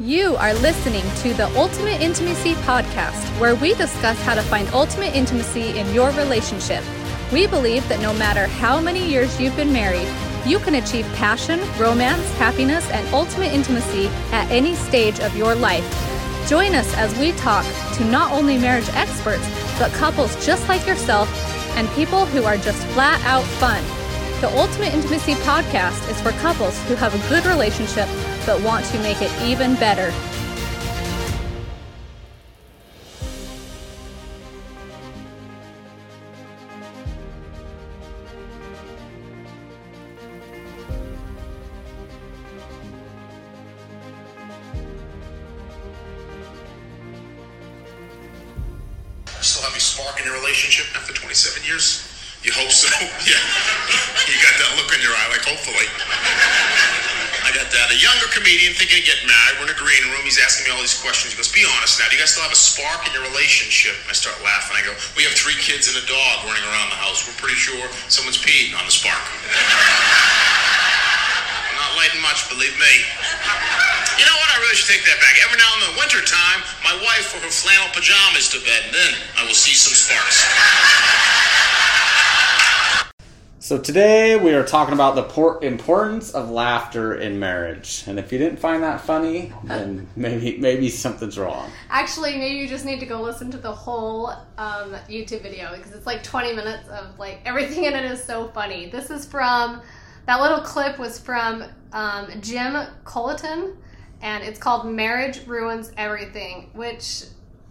You are listening to the Ultimate Intimacy Podcast, where we discuss how to find ultimate intimacy in your relationship. We believe that no matter how many years you've been married, you can achieve passion, romance, happiness, and ultimate intimacy at any stage of your life. Join us as we talk to not only marriage experts, but couples just like yourself and people who are just flat out fun. The Ultimate Intimacy Podcast is for couples who have a good relationship but want to make it even better. Still have you spark in your relationship after 27 years? You hope so? yeah. You got that look in your eye, like hopefully. I got that. A younger comedian thinking of getting married. We're in a green room. He's asking me all these questions. He goes, Be honest now. Do you guys still have a spark in your relationship? I start laughing. I go, We have three kids and a dog running around the house. We're pretty sure someone's peeing on the spark. I'm not lighting much, believe me. You know what? I really should take that back. Every now and then, winter time, my wife will her flannel pajamas to bed, and then I will see some sparks. So today we are talking about the por- importance of laughter in marriage. And if you didn't find that funny, then maybe maybe something's wrong. Actually, maybe you just need to go listen to the whole um, YouTube video because it's like 20 minutes of like everything in it is so funny. This is from that little clip was from um, Jim Colleton, and it's called "Marriage Ruins Everything," which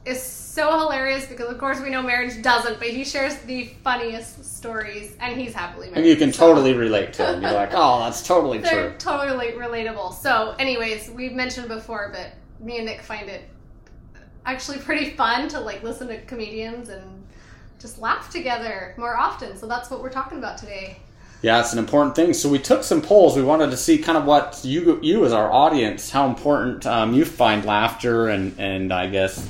is so hilarious because of course we know marriage doesn't, but he shares the funniest stories, and he's happily married. And you can so- totally relate to him. You're like, oh, that's totally they're true. totally relatable. So, anyways, we've mentioned before, but me and Nick find it actually pretty fun to like listen to comedians and just laugh together more often. So that's what we're talking about today. Yeah, it's an important thing. So we took some polls. We wanted to see kind of what you you as our audience, how important um, you find laughter and and I guess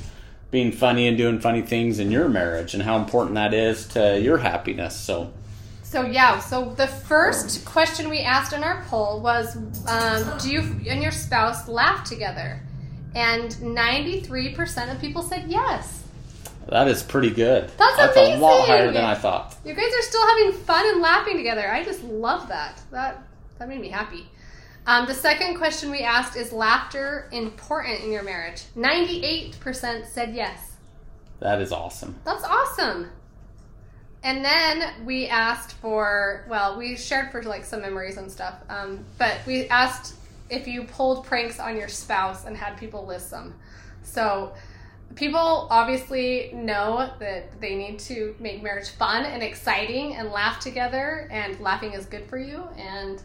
being funny and doing funny things in your marriage, and how important that is to your happiness. So So yeah, so the first question we asked in our poll was, um, do you and your spouse laugh together? And ninety-three percent of people said yes. that is pretty good. That's a lot higher than I thought. You guys are still having fun and laughing together. I just love that. That that made me happy. Um, the second question we asked is laughter important in your marriage? Ninety-eight percent said yes. That is awesome. That's awesome. And then we asked for well, we shared for like some memories and stuff. Um, but we asked if you pulled pranks on your spouse and had people list them. So people obviously know that they need to make marriage fun and exciting and laugh together and laughing is good for you and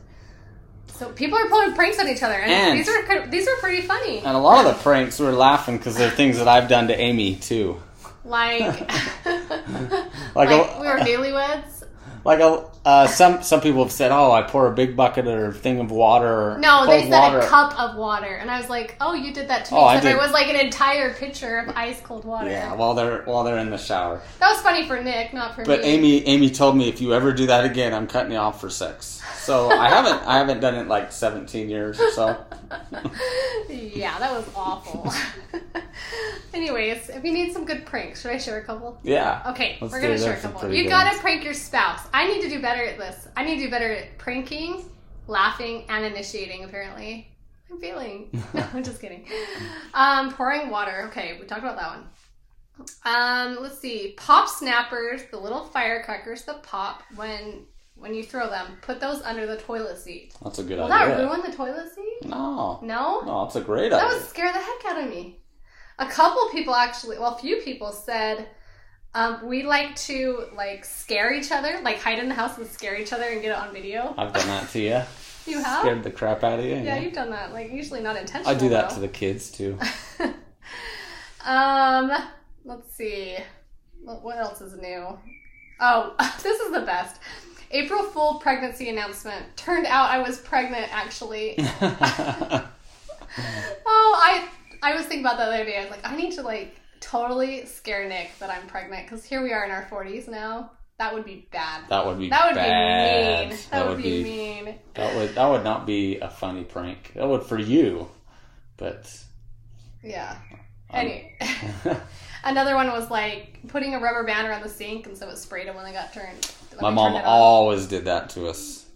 so people are pulling pranks on each other and, And- these are these are pretty funny And a lot of the pranks we're laughing because they're things that I've done to Amy too. like Like, like a, we were newlyweds like a uh, some some people have said, "Oh, I pour a big bucket or thing of water." Or No, they said water. a cup of water, and I was like, "Oh, you did that to me." Oh, I did. it was like an entire pitcher of ice cold water. Yeah, while they're while they're in the shower. That was funny for Nick, not for But me. But Amy Amy told me if you ever do that again, I'm cutting you off for sex. So I haven't I haven't done it like 17 years or so. yeah, that was awful. Anyways, if you need some good pranks, should I share a couple? Yeah. Okay, Let's we're gonna share a couple. You gotta prank your spouse. I need to do better at this. I need to do better at pranking, laughing, and initiating. Apparently, I'm failing. no, I'm just kidding. Um, pouring water. Okay, we talked about that one. Um, let's see. Pop snappers, the little firecrackers that pop when when you throw them. Put those under the toilet seat. That's a good Will idea. that ruin the toilet seat? no. No. No, that's a great That idea. That would scare the heck out of me. A couple people actually, well, a few people said um, we like to like scare each other, like hide in the house and scare each other and get it on video. I've done that to you. You have? Scared the crap out of you. yeah, you've done that. Like usually not intentional. I do that though. to the kids too. um, let's see. What what else is new? Oh, this is the best. April Fool pregnancy announcement. Turned out I was pregnant actually. Oh, I I was thinking about that the other day. I was like, I need to like totally scare Nick that I'm pregnant because here we are in our 40s now. That would be bad. That would be That would bad. be mean. That, would be, mean. That would that would not be a funny prank. That would for you, but Yeah. Um, Any. Another one was like putting a rubber band around the sink and so it sprayed them when they got turned. My mom turned it on. always did that to us.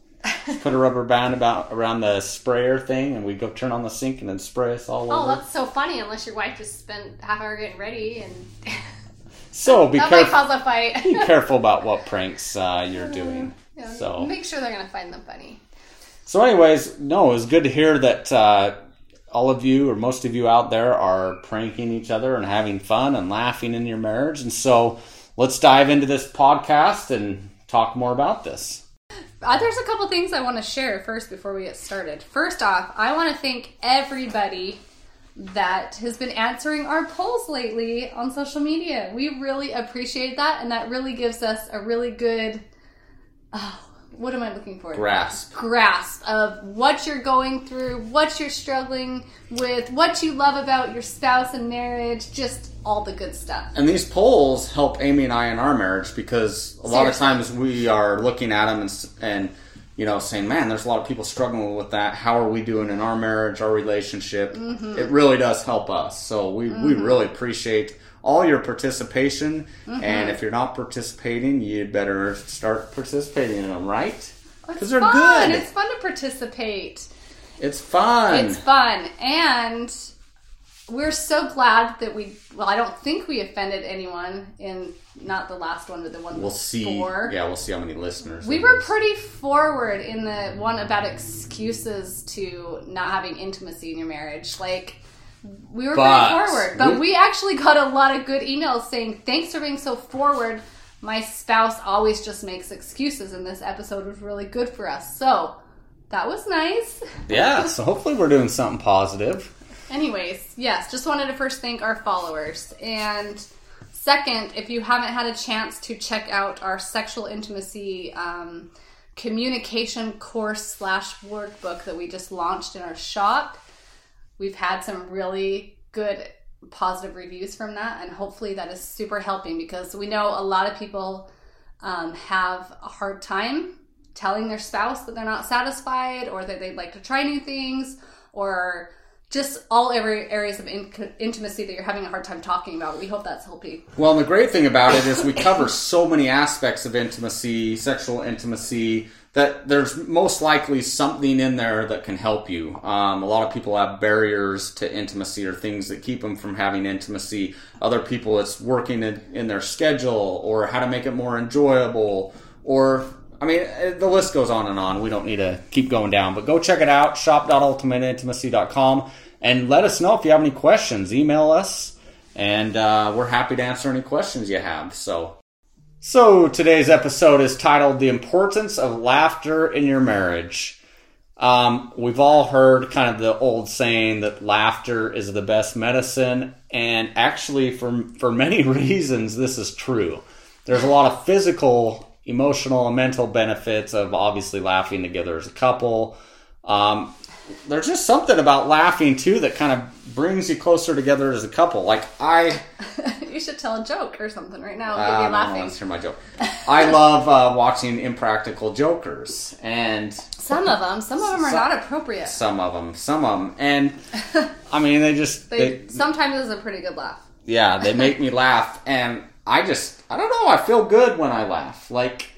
Put a rubber band about around the sprayer thing, and we'd go turn on the sink and then spray us all Oh, over. that's so funny unless your wife just spent half hour getting ready and So be that might careful. cause a fight. Be careful about what pranks uh, you're doing. Yeah, So make sure they're gonna find them funny. So, anyways, no, it was good to hear that uh, all of you or most of you out there are pranking each other and having fun and laughing in your marriage. And so, let's dive into this podcast and talk more about this. Uh, there's a couple things I want to share first before we get started. First off, I want to thank everybody that has been answering our polls lately on social media. We really appreciate that, and that really gives us a really good. Oh, what am I looking for? Grasp. grasp of what you're going through, what you're struggling with, what you love about your spouse and marriage, just all the good stuff. And these polls help Amy and I in our marriage because a lot of times we are looking at them and, and you know saying, "Man, there's a lot of people struggling with that. How are we doing in our marriage, our relationship?" Mm-hmm. It really does help us. So we we really appreciate all your participation. Mm-hmm. And if you're not participating, you better start participating in them, right? Because It's they're fun. good. It's fun to participate. It's fun. It's fun. And we're so glad that we, well, I don't think we offended anyone in not the last one, but the one we'll see. before. Yeah, we'll see how many listeners. We were is. pretty forward in the one about excuses to not having intimacy in your marriage. Like, we were But pretty forward. But we- we actually got a lot of good emails saying, thanks for being so forward. My spouse always just makes excuses, and this episode was really good for us. So, that was nice. Yeah, so hopefully we're doing something positive. Anyways, yes, just wanted to first thank our followers. And second, if you haven't had a chance to check out our sexual intimacy um, communication course slash workbook that we just launched in our shop, we've had some really good positive reviews from that. And hopefully that is super helping because we know a lot of people um, have a hard time telling their spouse that they're not satisfied or that they'd like to try new things or just all every areas of in- intimacy that you're having a hard time talking about. We hope that's helping. Well, the great thing about it is we cover so many aspects of intimacy, sexual intimacy, that there's most likely something in there that can help you. Um, a lot of people have barriers to intimacy or things that keep them from having intimacy. Other people, it's working in, in their schedule or how to make it more enjoyable or I mean, the list goes on and on. We don't need to keep going down, but go check it out, shop.ultimateintimacy.com, and let us know if you have any questions. Email us, and uh, we're happy to answer any questions you have. So, so today's episode is titled "The Importance of Laughter in Your Marriage." Um, we've all heard kind of the old saying that laughter is the best medicine, and actually, for for many reasons, this is true. There's a lot of physical, emotional, and mental benefits of obviously laughing together as a couple. Um, there's just something about laughing too that kind of brings you closer together as a couple. Like I, you should tell a joke or something right now. uh, Get no you one laughing. wants to hear my joke. I love uh, watching Impractical Jokers, and Some of them, some of them are Some- not appropriate. some of them, some of them, and I mean they just They, they, sometimes it's a pretty good laugh. yeah they make me laugh, and I just I don't know I feel good when I laugh. Like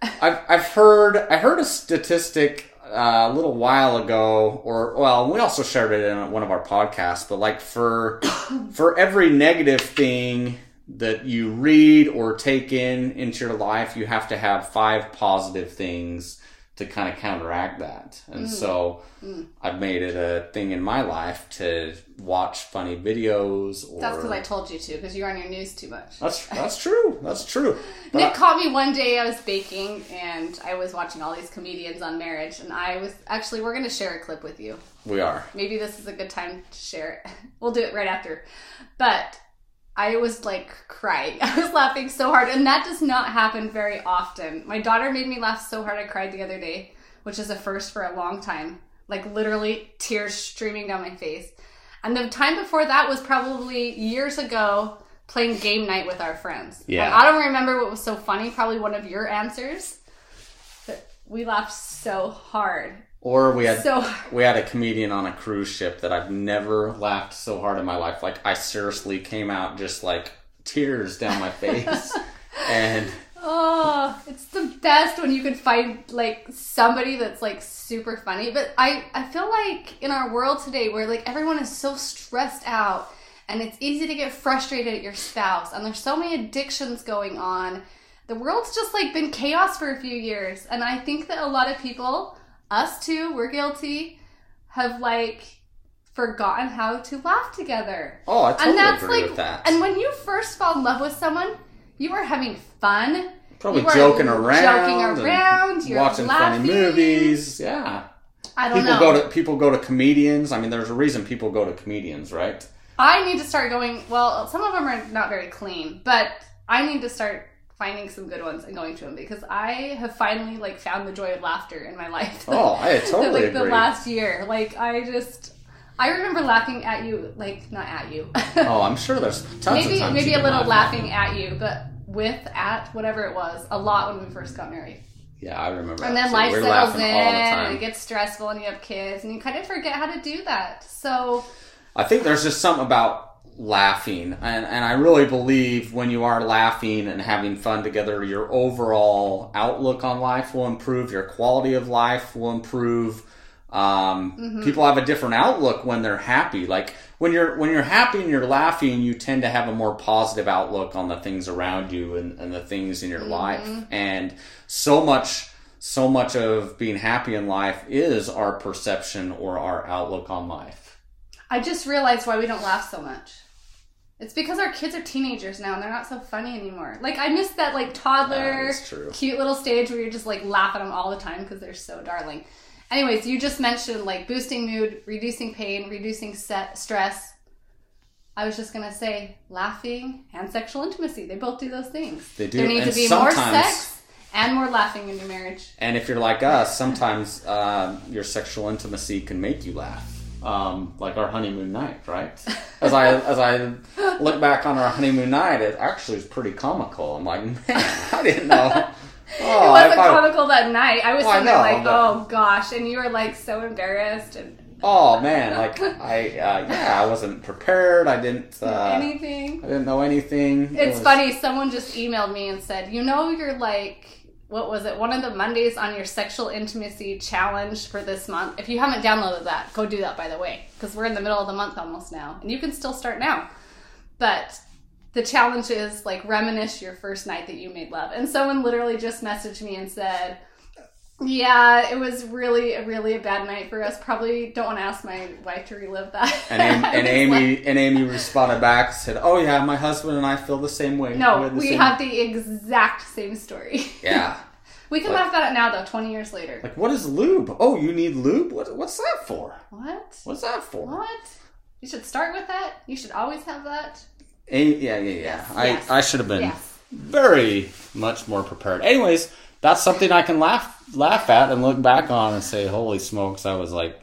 I've I've heard I heard a statistic uh, a little while ago, or well, we also shared it in one of our podcasts. But like for for every negative thing that you read or take in into your life, you have to have five positive things to kind of counteract that. And mm. so mm. I've made it a thing in my life to watch funny videos. Or That's because I told you to, because you're on your news too much. that's that's true. That's true. But Nick I- caught me one day. I was baking, and I was watching all these comedians on marriage, and I was actually we're going to share a clip with you. we are. Maybe this is a good time to share it. We'll do it right after. But I was like crying. I was laughing so hard, and that does not happen very often. My daughter made me laugh so hard I cried the other day, which is a first for a long time. Like literally tears streaming down my face. And the time before that was probably years ago playing game night with our friends. Yeah. And I don't remember what was so funny, probably one of your answers. But we laughed so hard. Or we had So- we had a comedian on a cruise ship that I've never laughed so hard in my life. Like I seriously came out just like tears down my face. and Oh, it's the best when you can find like somebody that's like super funny. But I I feel like in our world today where like everyone is so stressed out and it's easy to get frustrated at your spouse and there's so many addictions going on. The world's just like been chaos for a few years and I think that a lot of people, us too, we're guilty, have like forgotten how to laugh together. oh, I totally and that's agree like with that. and when you first fall in love with someone, you are having fun. Probably you joking around, joking around, you're watching laughing. funny movies. Yeah. I don't People know. go to people go to comedians. I mean, there's a reason people go to comedians, right? I need to start going. Well, some of them are not very clean, but I need to start finding some good ones and going to them because I have finally like found the joy of laughter in my life. Oh, I totally like the last year, like I just. I remember laughing at you, like not at you. Oh, I'm sure there's tons maybe maybe a little laughing at you, but with at whatever it was, a lot when we first got married. Yeah, I remember. And that then life settles in, laughing all the and it gets stressful, and you have kids, and you kind of forget how to do that. So I think there's just something about laughing, and and I really believe when you are laughing and having fun together, your overall outlook on life will improve. Your quality of life will improve. Um, Mm-hmm. People have a different outlook when they're happy. Like when you're when you're happy and you're laughing, you tend to have a more positive outlook on the things around you and, and the things in your Mm-hmm. life. And so much so much of being happy in life is our perception or our outlook on life. I just realized why we don't laugh so much. It's because our kids are teenagers now and they're not so funny anymore. Like I miss that like toddler, true. cute little stage where you're just like laugh at them all the time because they're so darling. Anyways, you just mentioned like boosting mood, reducing pain, reducing set stress. I was just gonna say laughing and sexual intimacy. They both do those things. They do, There needs and to be more sex and more laughing in your marriage. And if you're like us, sometimes um, your sexual intimacy can make you laugh. Um, like our honeymoon night, right? As I as I look back on our honeymoon night, it actually was pretty comical. I'm like, man, I didn't know. Oh, it wasn't I- comical that night. I was Well, I there know, like, but- oh gosh, and you were like so embarrassed and oh man, like I uh, yeah, I wasn't prepared. I didn't. Uh, anything. I didn't know anything. It It's was- funny. Someone just emailed me and said, "You know, you're like, what was it? One of the Mondays on your sexual intimacy challenge for this month. If you haven't downloaded that, go do that. By the way, because we're in the middle of the month almost now, and you can still start now. But the challenge is like reminisce your first night that you made love. And someone literally just messaged me and said." Yeah, it was really, really a bad night for us. Probably don't want to ask my wife to relive that. And, Am- and Amy and Amy responded back said, "Oh yeah, my husband and I feel the same way. No, we same- have the exact same story. yeah." We can Like- laugh at it now, though, 20 years later. Like, what is lube? Oh, you need lube? What, what's that for? What? What's that for? What? You should start with that. You should always have that. A- yeah, yeah, yeah. I, yes. I should have been Yes. very much more prepared. Anyways, that's something I can laugh laugh at and look back on and say, "Holy smokes!" I was like,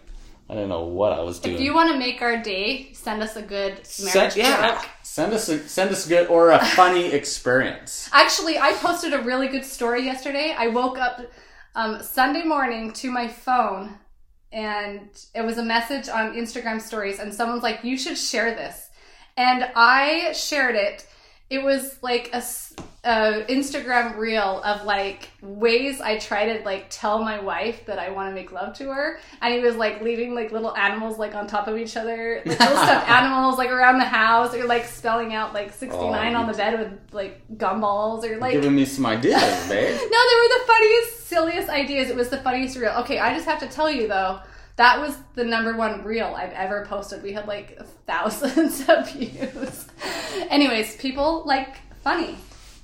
I didn't know what I was doing. If you want to make our day, send us a good marriage Send, yeah, joke. send us a, send us a good or a funny experience. Actually, I posted a really good story yesterday. I woke up um, Sunday morning to my phone, and it was a message on Instagram stories, and someone's like, "You should share this," and I shared it. It was like a Instagram reel of like ways I try to like tell my wife that I want to make love to her, and he was like leaving like little animals like on top of each other, like little stuffed animals like around the house, or like spelling out like sixty nine Oh, on the bed with like gumballs, or like Giving me some ideas, babe. no, they were the funniest, silliest ideas. It was the funniest reel. Okay, I just have to tell you though, that was the number one reel I've ever posted. We had like thousands of views. Anyways, people like funny.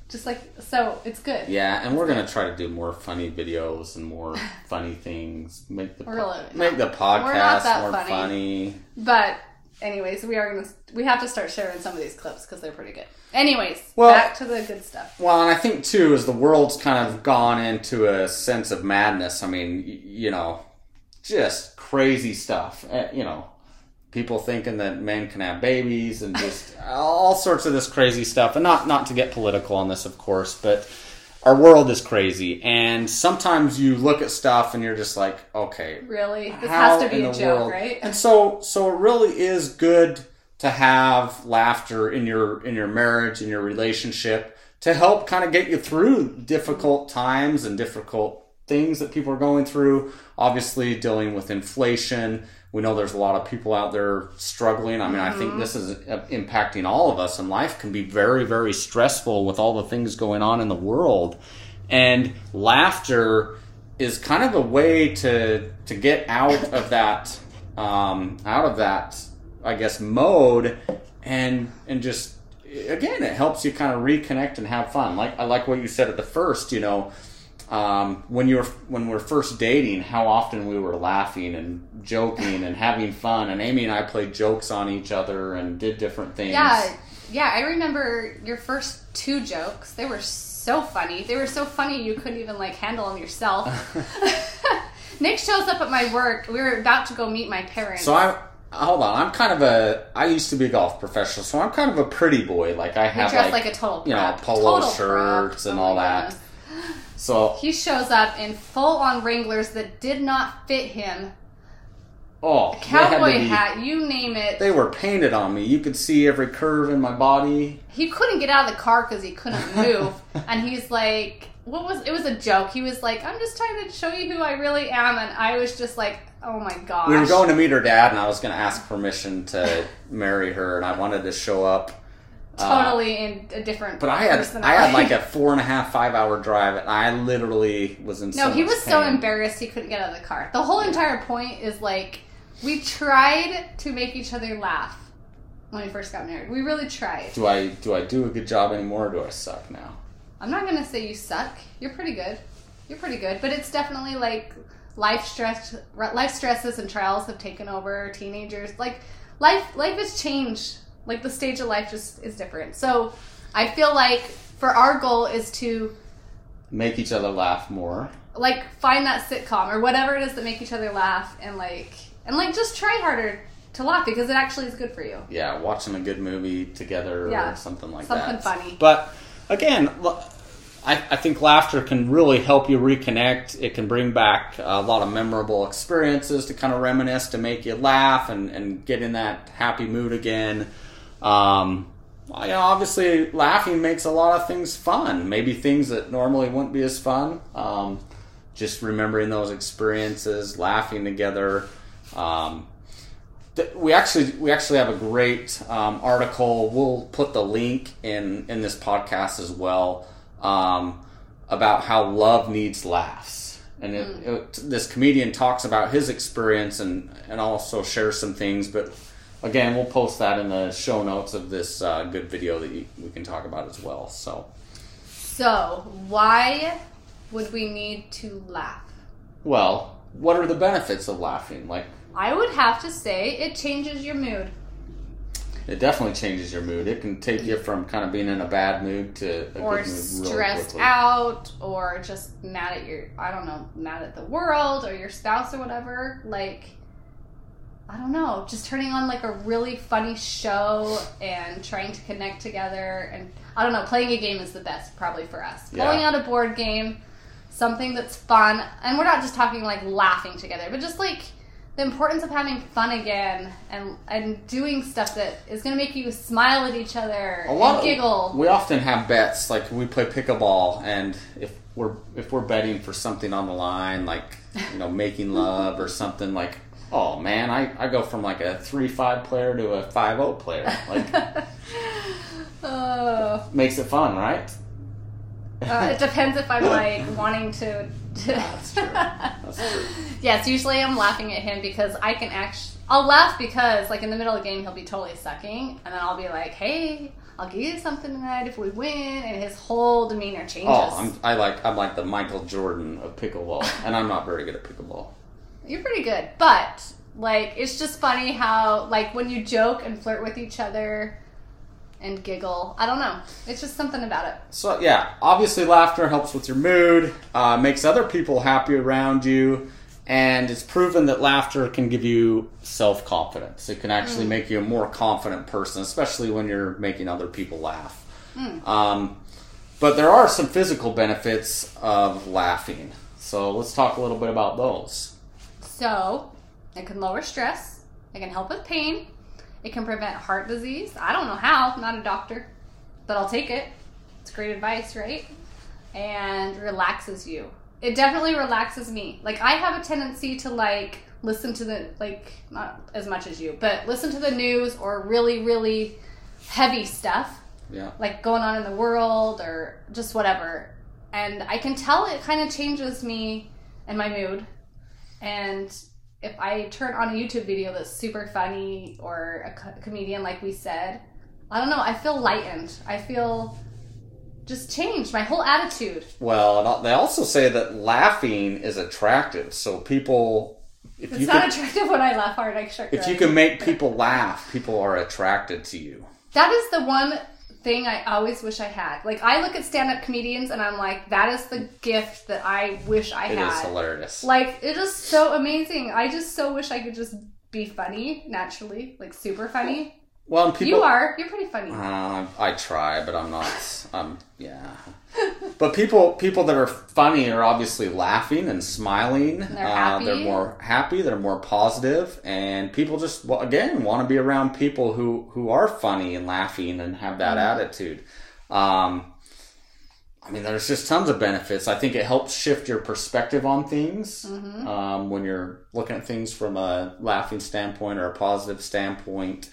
Just like so it's good. Yeah, and we're gonna try to do more funny videos and more funny things. Make the really- make the podcast more funny. funny. But anyways, we are gonna we have to start sharing some of these clips because they're pretty good. Anyways, Well- back to the good stuff. Well, and I think too, is the world's kind of gone into a sense of madness. I mean, y- you know, just crazy stuff. Uh, you know, people thinking that men can have babies and just all sorts of this crazy stuff. And not not to get political on this, of course, but our world is crazy, and sometimes you look at stuff and you're just like, okay, Really? This has to be in a the joke, world? right? And so, so it really is good to have laughter in your in your marriage in your relationship to help kind of get you through difficult times and difficult things that people are going through. Obviously, dealing with inflation. We know there's a lot of people out there struggling. I mean, I think this is uh, impacting all of us, and life can be very, very stressful with all the things going on in the world. And laughter is kind of a way to to get out of that um, out of that I guess mode and and just again it helps you kind of reconnect and have fun like I like what you said at the first you know um, when you were when we are first dating how often we were laughing and joking and having fun and Amy and I played jokes on each other and did different things Yeah, yeah. I remember your first two jokes. They were so funny. They were so funny you couldn't even like handle them yourself. Nick shows up at my work. We were about to go meet my parents. So I hold on. I'm kind of a. I used to be a golf professional, so I'm kind of a pretty boy. Like I have like, like, a total you know polo Total shirts prep. and Oh all that. goodness. So He shows up in full on Wranglers that did not fit him. oh, Cowboy be- hat, you name it. They were painted on me. You could see every curve in my body. he couldn't get out of the car because he couldn't move and he's like what was it was a joke he was like i'm just trying to show you who i really am and i was just like oh my gosh We were going to meet her dad, and I was going to ask permission to marry her, and I wanted to show up. Uh, totally in a different But I had I had like a four and a half five hour drive, and I literally was in. no so he was so embarrassed he couldn't get out of the car the whole entire point is like we tried to make each other laugh when we first got married we really tried Do I do I do a good job anymore, or do I suck now? I'm not gonna say you suck. You're pretty good. You're pretty good, but it's definitely like life stress, life stresses and trials have taken over. Teenagers, like life, life has changed. Like the stage of life just is different. So I feel like for our goal is to Make each other laugh more. like find that sitcom or whatever it is that make each other laugh and like and like just try harder to laugh because it actually is good for you. yeah, watching a good movie together Yeah, or something like something that. Something funny. But again, I, I, think laughter can really help you reconnect. It can bring back a lot of memorable experiences to kind of reminisce, to make you laugh and, and get in that happy mood again. Um, you know, obviously, laughing makes a lot of things fun. Maybe things that normally wouldn't be as fun. Um, just remembering those experiences, laughing together. Um, th- we actually we actually have a great um, article. We'll put the link in in this podcast as well um, about how love needs laughs. And it, it, this comedian talks about his experience and and also shares some things. But again, we'll post that in the show notes of this uh, good video that you, we can talk about as well. So So why would we need to laugh? well, what are the benefits of laughing? Like I would have to say it changes your mood. it definitely changes your mood. It can take you from kind of being in a bad mood to a or good mood stressed quickly. out or just mad at your I don't know, mad at the world or your spouse or whatever. Like I don't know, just turning on like a really funny show and trying to connect together and I don't know, playing a game is the best probably for us. Yeah. Pulling out a board game, something that's fun, and we're not just talking like laughing together, but just like the importance of having fun again and and doing stuff that is going to make you smile at each other a lot and of- giggle. we often have bets like we play pickleball and if we're if we're betting for something on the line like you know making love or something like oh man i, I go from like a 3-5 player to a 5-0 player like Oh, makes it fun right uh, it depends if I'm like wanting to. to That's true. That's true. yes, usually I'm laughing at him because I can actually. I'll laugh because, like, in the middle of the game, he'll be totally sucking, and then I'll be like, "Hey, I'll give you something tonight if we win," and his whole demeanor changes. oh I'm, i like i'm like the michael jordan of pickleball and i'm not very good at pickleball You're pretty good, but like, it's just funny how, like, when you joke and flirt with each other and giggle. I don't know. It's just something about it. So yeah, obviously laughter helps with your mood, uh, makes other people happy around you, and it's proven that laughter can give you self confidence. It can actually make you a more confident person, especially when you're making other people laugh. Um, But there are some physical benefits of laughing. So let's talk a little bit about those. So, it can lower stress. It can help with pain. It can prevent heart disease. I don't know how. I'm not a doctor, but I'll take it. It's great advice, right? And relaxes you. It definitely relaxes me. Like I have a tendency to like listen to the like not as much as you, but listen to the news or really really heavy stuff Yeah. like going on in the world or just whatever. And I can tell it kind of changes me and my mood. And if I turn on a YouTube video that's super funny or a co- comedian, like we said, I don't know, I feel lightened. I feel just changed. My whole attitude. Well, and they also say that laughing is attractive. So people, if It's you not can, attractive when I laugh hard. I sure if you can make people laugh, people are attracted to you. That is the one thing I always wish I had. Like I look at stand-up comedians and I'm like, that is the gift that I wish I It had. is hilarious. Like it is so amazing. I just so wish I could just be funny naturally, like super funny. Well, people. you are. You're pretty funny. Uh, I try, but I'm not. Um, yeah. But people, people that are funny are obviously laughing and smiling. They're uh, happy. They're more happy. They're more positive, and people just well, again want to be around people who who are funny and laughing and have that Mm-hmm. attitude. Um, I mean, there's just tons of benefits. I think it helps shift your perspective on things Mm-hmm. um, when you're looking at things from a laughing standpoint or a positive standpoint.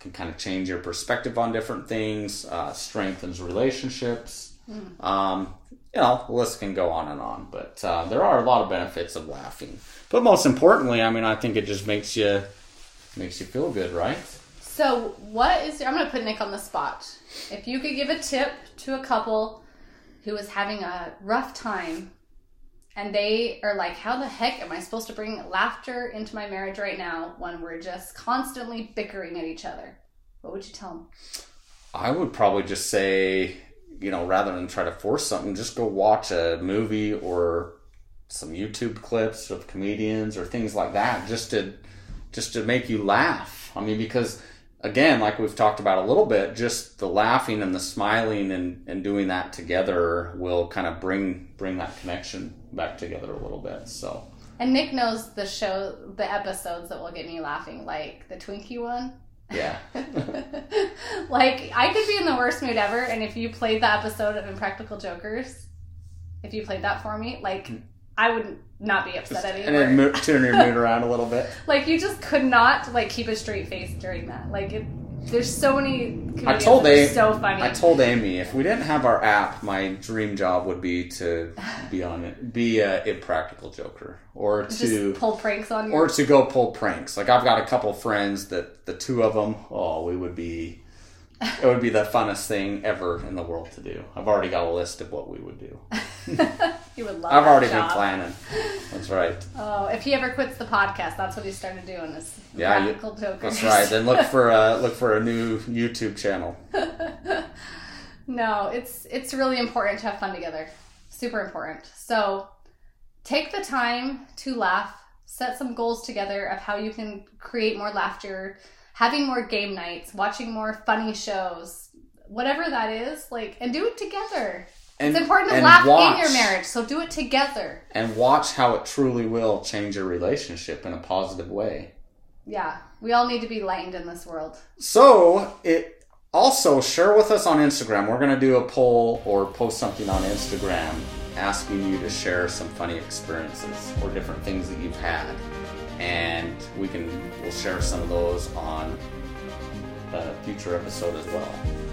Can kind of change your perspective on different things, uh, strengthens relationships. Um, you know, the list can go on and on, but uh, there are a lot of benefits of laughing. But most importantly, I mean, I think it just makes you makes you feel good, right? So, what is? I'm gonna put Nick on the spot. If you could give a tip to a couple who is having a rough time, and they are like, "How the heck am I supposed to bring laughter into my marriage right now when we're just constantly bickering at each other?" What would you tell them? I would probably just say, you know, rather than try to force something, just go watch a movie or some YouTube clips of comedians or things like that, just to just to make you laugh. I mean, because again, like we've talked about a little bit, just the laughing and the smiling and, and doing that together will kind of bring bring that connection back together a little bit. So And Nick knows the show, the episodes that will get me laughing, like the Twinkie one. Yeah. like I could be in the worst mood ever, and if you played the episode of Impractical Jokers, if you played that for me, like hmm. I would not be upset and anymore. then mo- turn your mood around a little bit. like you just could not like keep a straight face during that. Like it, there's so many. I told Amy, so funny. I told Amy if we didn't have our app, my dream job would be to be on it, be a impractical joker, or just to pull pranks on you. or to go pull pranks. Like I've got a couple friends that the two of them, oh, we would be, it would be the funnest thing ever in the world to do. I've already got a list of what we would do. you would love. I've that already job. been planning. That's right. Oh, if he ever quits the podcast, that's what he started doing. Is Yeah, you- Jokers. That's right. Then look for a look for a new YouTube channel. No, it's it's really important to have fun together. Super important. So take the time to laugh, set some goals together of how you can create more laughter, having more game nights, watching more funny shows, whatever that is, like and do it together. And, It's important to laugh watch, in your marriage, so do it together. and watch how it truly will change your relationship in a positive way. Yeah. We all need to be lightened in this world. So it also share with us on Instagram. We're gonna do a poll or post something on Instagram asking you to share some funny experiences or different things that you've had, and we can we'll share some of those on a future episode as well.